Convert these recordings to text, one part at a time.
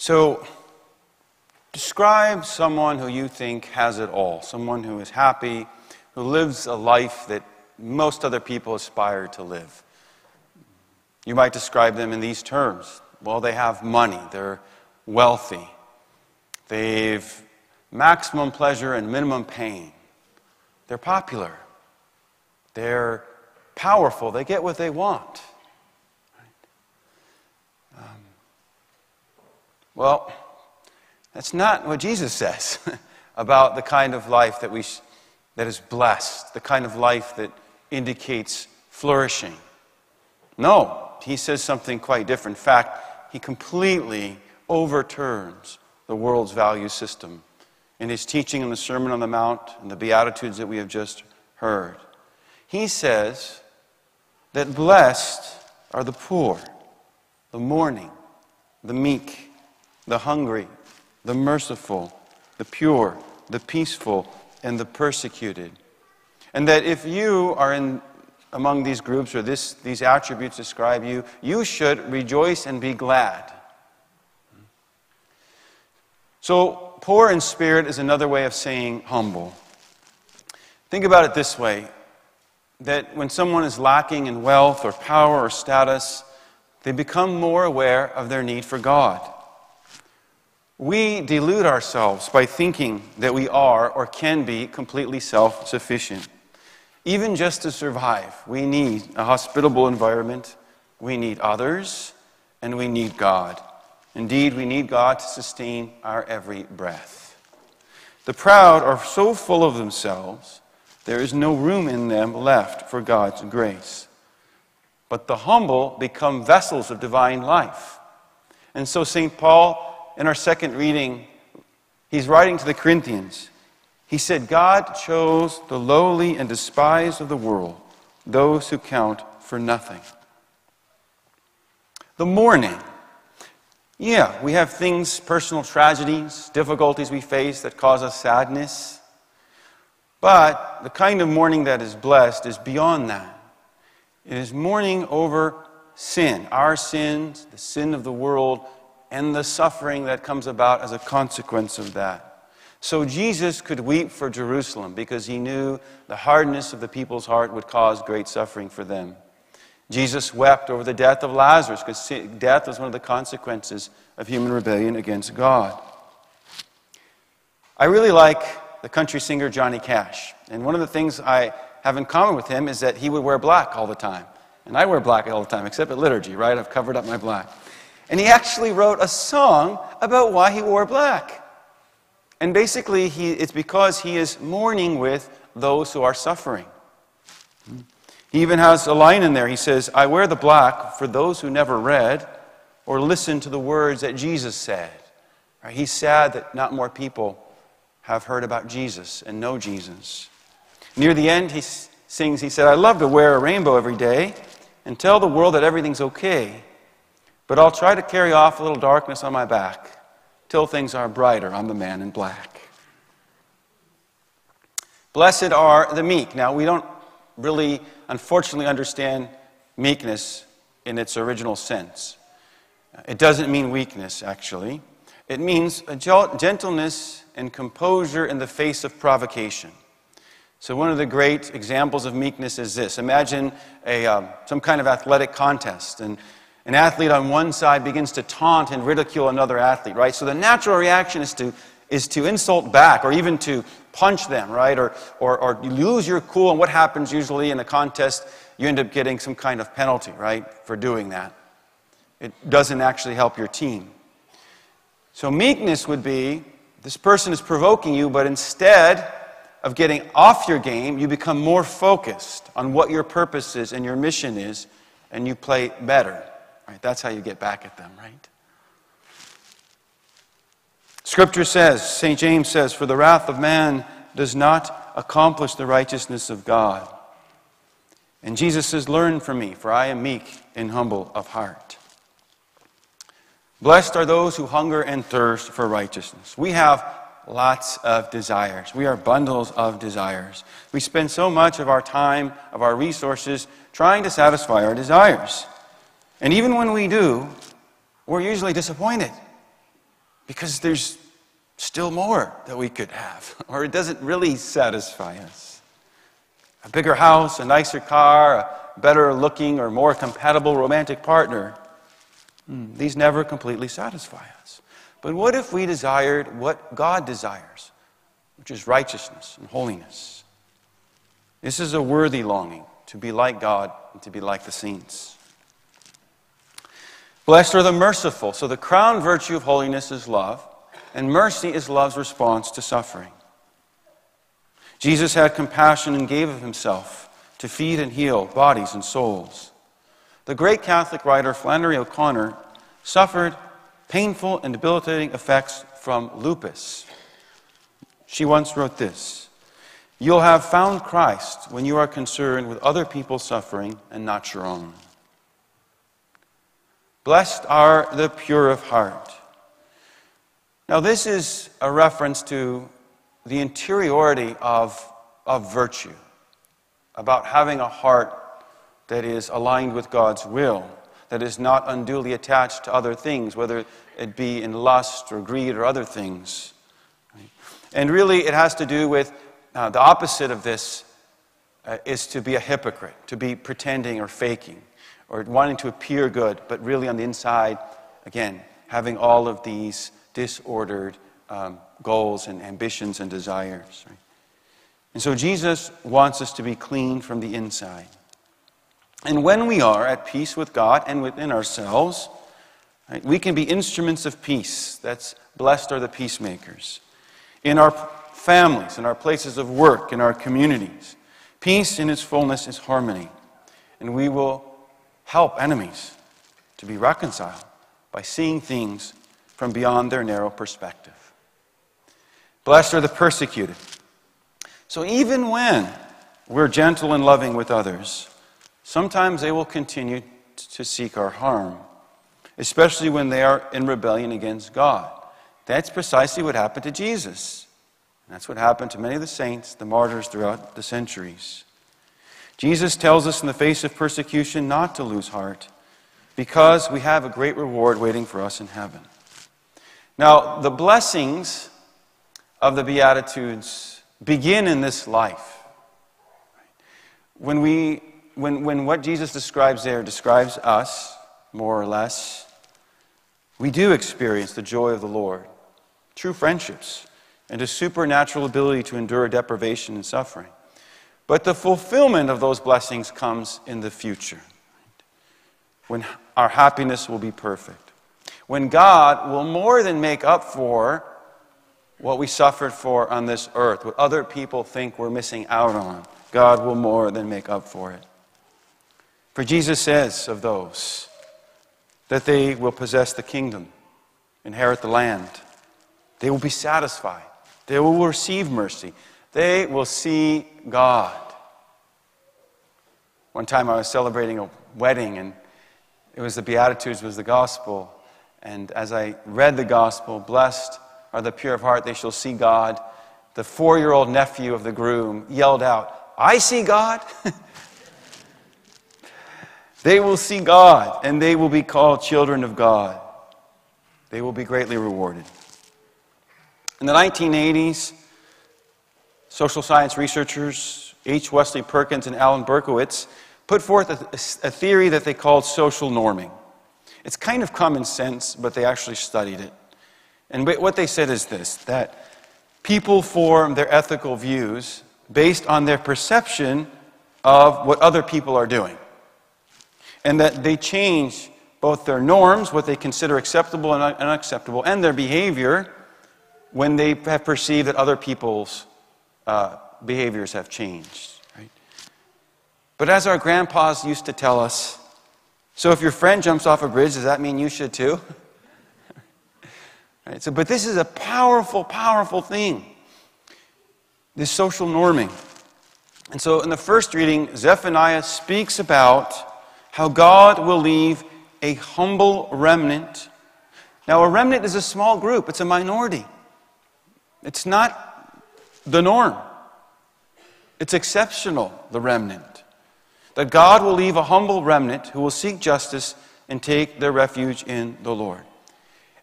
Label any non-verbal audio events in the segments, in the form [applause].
So, describe someone who you think has it all, someone who is happy, who lives a life that most other people aspire to live. You might describe them in these terms. Well, they have money, they're wealthy, they've maximum pleasure and minimum pain, they're popular, they're powerful, they get what they want. Well, that's not what Jesus says [laughs] about the kind of life that, we, that is blessed, the kind of life that indicates flourishing. No, he says something quite different. In fact, he completely overturns the world's value system in his teaching in the Sermon on the Mount and the Beatitudes that we have just heard. He says that blessed are the poor, the mourning, the meek, the hungry, the merciful, the pure, the peaceful, and the persecuted. And that if you are in among these groups or this, these attributes describe you, you should rejoice and be glad. So, poor in spirit is another way of saying humble. Think about it this way that when someone is lacking in wealth or power or status, they become more aware of their need for God. We delude ourselves by thinking that we are or can be completely self sufficient. Even just to survive, we need a hospitable environment, we need others, and we need God. Indeed, we need God to sustain our every breath. The proud are so full of themselves, there is no room in them left for God's grace. But the humble become vessels of divine life. And so, St. Paul in our second reading, he's writing to the Corinthians. He said, God chose the lowly and despised of the world, those who count for nothing. The mourning. Yeah, we have things, personal tragedies, difficulties we face that cause us sadness. But the kind of mourning that is blessed is beyond that. It is mourning over sin, our sins, the sin of the world, and the suffering that comes about as a consequence of that. So Jesus could weep for Jerusalem because he knew the hardness of the people's heart would cause great suffering for them. Jesus wept over the death of Lazarus because death was one of the consequences of human rebellion against God. I really like the country singer Johnny Cash. And one of the things I have in common with him is that he would wear black all the time. And I wear black all the time, except at liturgy, right? I've covered up my black. And he actually wrote a song about why he wore black. And basically, he, it's because he is mourning with those who are suffering. He even has a line in there. He says, I wear the black for those who never read or listened to the words that Jesus said. Right? He's sad that not more people have heard about Jesus and know Jesus. Near the end, he sings, he said, I love to wear a rainbow every day and tell the world that everything's okay. But I'll try to carry off a little darkness on my back till things are brighter. I'm the man in black. Blessed are the meek. Now, we don't really, unfortunately, understand meekness in its original sense. It doesn't mean weakness, actually. It means a gentleness and composure in the face of provocation. So, one of the great examples of meekness is this Imagine a, um, some kind of athletic contest, and an athlete on one side begins to taunt and ridicule another athlete, right? So the natural reaction is to, is to insult back or even to punch them, right? Or, or, or you lose your cool, and what happens usually in a contest? You end up getting some kind of penalty, right, for doing that. It doesn't actually help your team. So meekness would be this person is provoking you, but instead of getting off your game, you become more focused on what your purpose is and your mission is, and you play better. Right? That's how you get back at them, right? Scripture says, St. James says, For the wrath of man does not accomplish the righteousness of God. And Jesus says, Learn from me, for I am meek and humble of heart. Blessed are those who hunger and thirst for righteousness. We have lots of desires. We are bundles of desires. We spend so much of our time, of our resources, trying to satisfy our desires. And even when we do, we're usually disappointed. because there's still more that we could have, [laughs] or it doesn't really satisfy us. A bigger house, a nicer car, a better looking or more compatible romantic partner. Hmm, these never completely satisfy us. But what if we desired what God desires, which is righteousness and holiness? This is a worthy longing to be like God and to be like the saints. Blessed are the merciful. So the crown virtue of holiness is love, and mercy is love's response to suffering. Jesus had compassion and gave of himself to feed and heal bodies and souls. The great Catholic writer Flannery O'Connor suffered painful and debilitating effects from lupus. She once wrote this You'll have found Christ when you are concerned with other people's suffering and not your own. Blessed are the pure of heart. Now, this is a reference to the interiority of, of virtue, about having a heart that is aligned with God's will, that is not unduly attached to other things, whether it be in lust or greed or other things. And really, it has to do with uh, the opposite of this uh, is to be a hypocrite, to be pretending or faking, or wanting to appear good, but really on the inside, again, having all of these disordered um, goals and ambitions and desires. Right? And so Jesus wants us to be clean from the inside. And when we are at peace with God and within ourselves, right, we can be instruments of peace. That's blessed are the peacemakers. In our families, in our places of work, in our communities. Peace in its fullness is harmony. And we will help enemies to be reconciled by seeing things from beyond their narrow perspective. Blessed are the persecuted. So even when we're gentle and loving with others, sometimes they will continue to seek our harm, especially when they are in rebellion against God. That's precisely what happened to Jesus. That's what happened to many of the saints, the martyrs throughout the centuries. Jesus tells us in the face of persecution not to lose heart because we have a great reward waiting for us in heaven. Now, the blessings of the Beatitudes begin in this life. When, we, when, when what Jesus describes there describes us, more or less, we do experience the joy of the Lord, true friendships, and a supernatural ability to endure deprivation and suffering. But the fulfillment of those blessings comes in the future, when our happiness will be perfect, when God will more than make up for what we suffered for on this earth, what other people think we're missing out on. God will more than make up for it. For Jesus says of those that they will possess the kingdom, inherit the land, they will be satisfied. They will receive mercy. They will see God. One time I was celebrating a wedding, and it was the Beatitudes, was the gospel. And as I read the gospel, blessed are the pure of heart, they shall see God. The four year old nephew of the groom yelled out, I see God. [laughs] they will see God, and they will be called children of God. They will be greatly rewarded. In the 1980s, social science researchers H. Wesley Perkins and Alan Berkowitz put forth a, a, theory that they called social norming. It's kind of common sense, but they actually studied it. And what they said is this that people form their ethical views based on their perception of what other people are doing. And that they change both their norms, what they consider acceptable and unacceptable, and their behavior when they have perceived that other people's uh, behaviors have changed. Right? But as our grandpas used to tell us, so if your friend jumps off a bridge, does that mean you should too? [laughs] right? So, but this is a powerful, powerful thing. This social norming. And so in the first reading, Zephaniah speaks about how God will leave a humble remnant. Now, a remnant is a small group, it's a minority. It's not the norm. It's exceptional, the remnant. That God will leave a humble remnant who will seek justice and take their refuge in the Lord.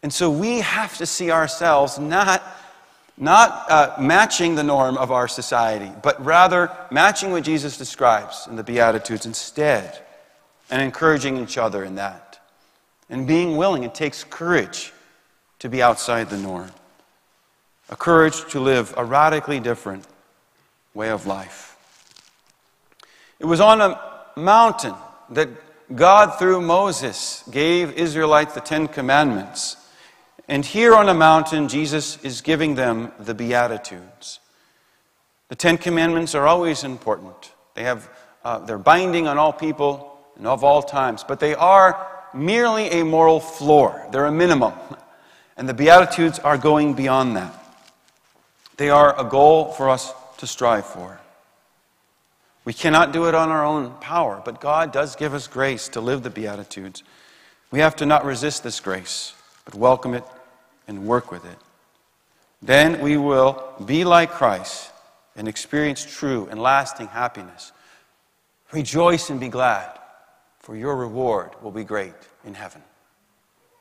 And so we have to see ourselves not, not uh, matching the norm of our society, but rather matching what Jesus describes in the Beatitudes instead, and encouraging each other in that. And being willing, it takes courage to be outside the norm, a courage to live a radically different way of life. It was on a mountain that God, through Moses, gave Israelites the Ten Commandments. And here on a mountain, Jesus is giving them the Beatitudes. The Ten Commandments are always important. They have, uh, they're binding on all people and of all times, but they are merely a moral floor. They're a minimum. [laughs] And the Beatitudes are going beyond that. They are a goal for us to strive for. We cannot do it on our own power, but God does give us grace to live the Beatitudes. We have to not resist this grace, but welcome it and work with it. Then we will be like Christ and experience true and lasting happiness. Rejoice and be glad, for your reward will be great in heaven.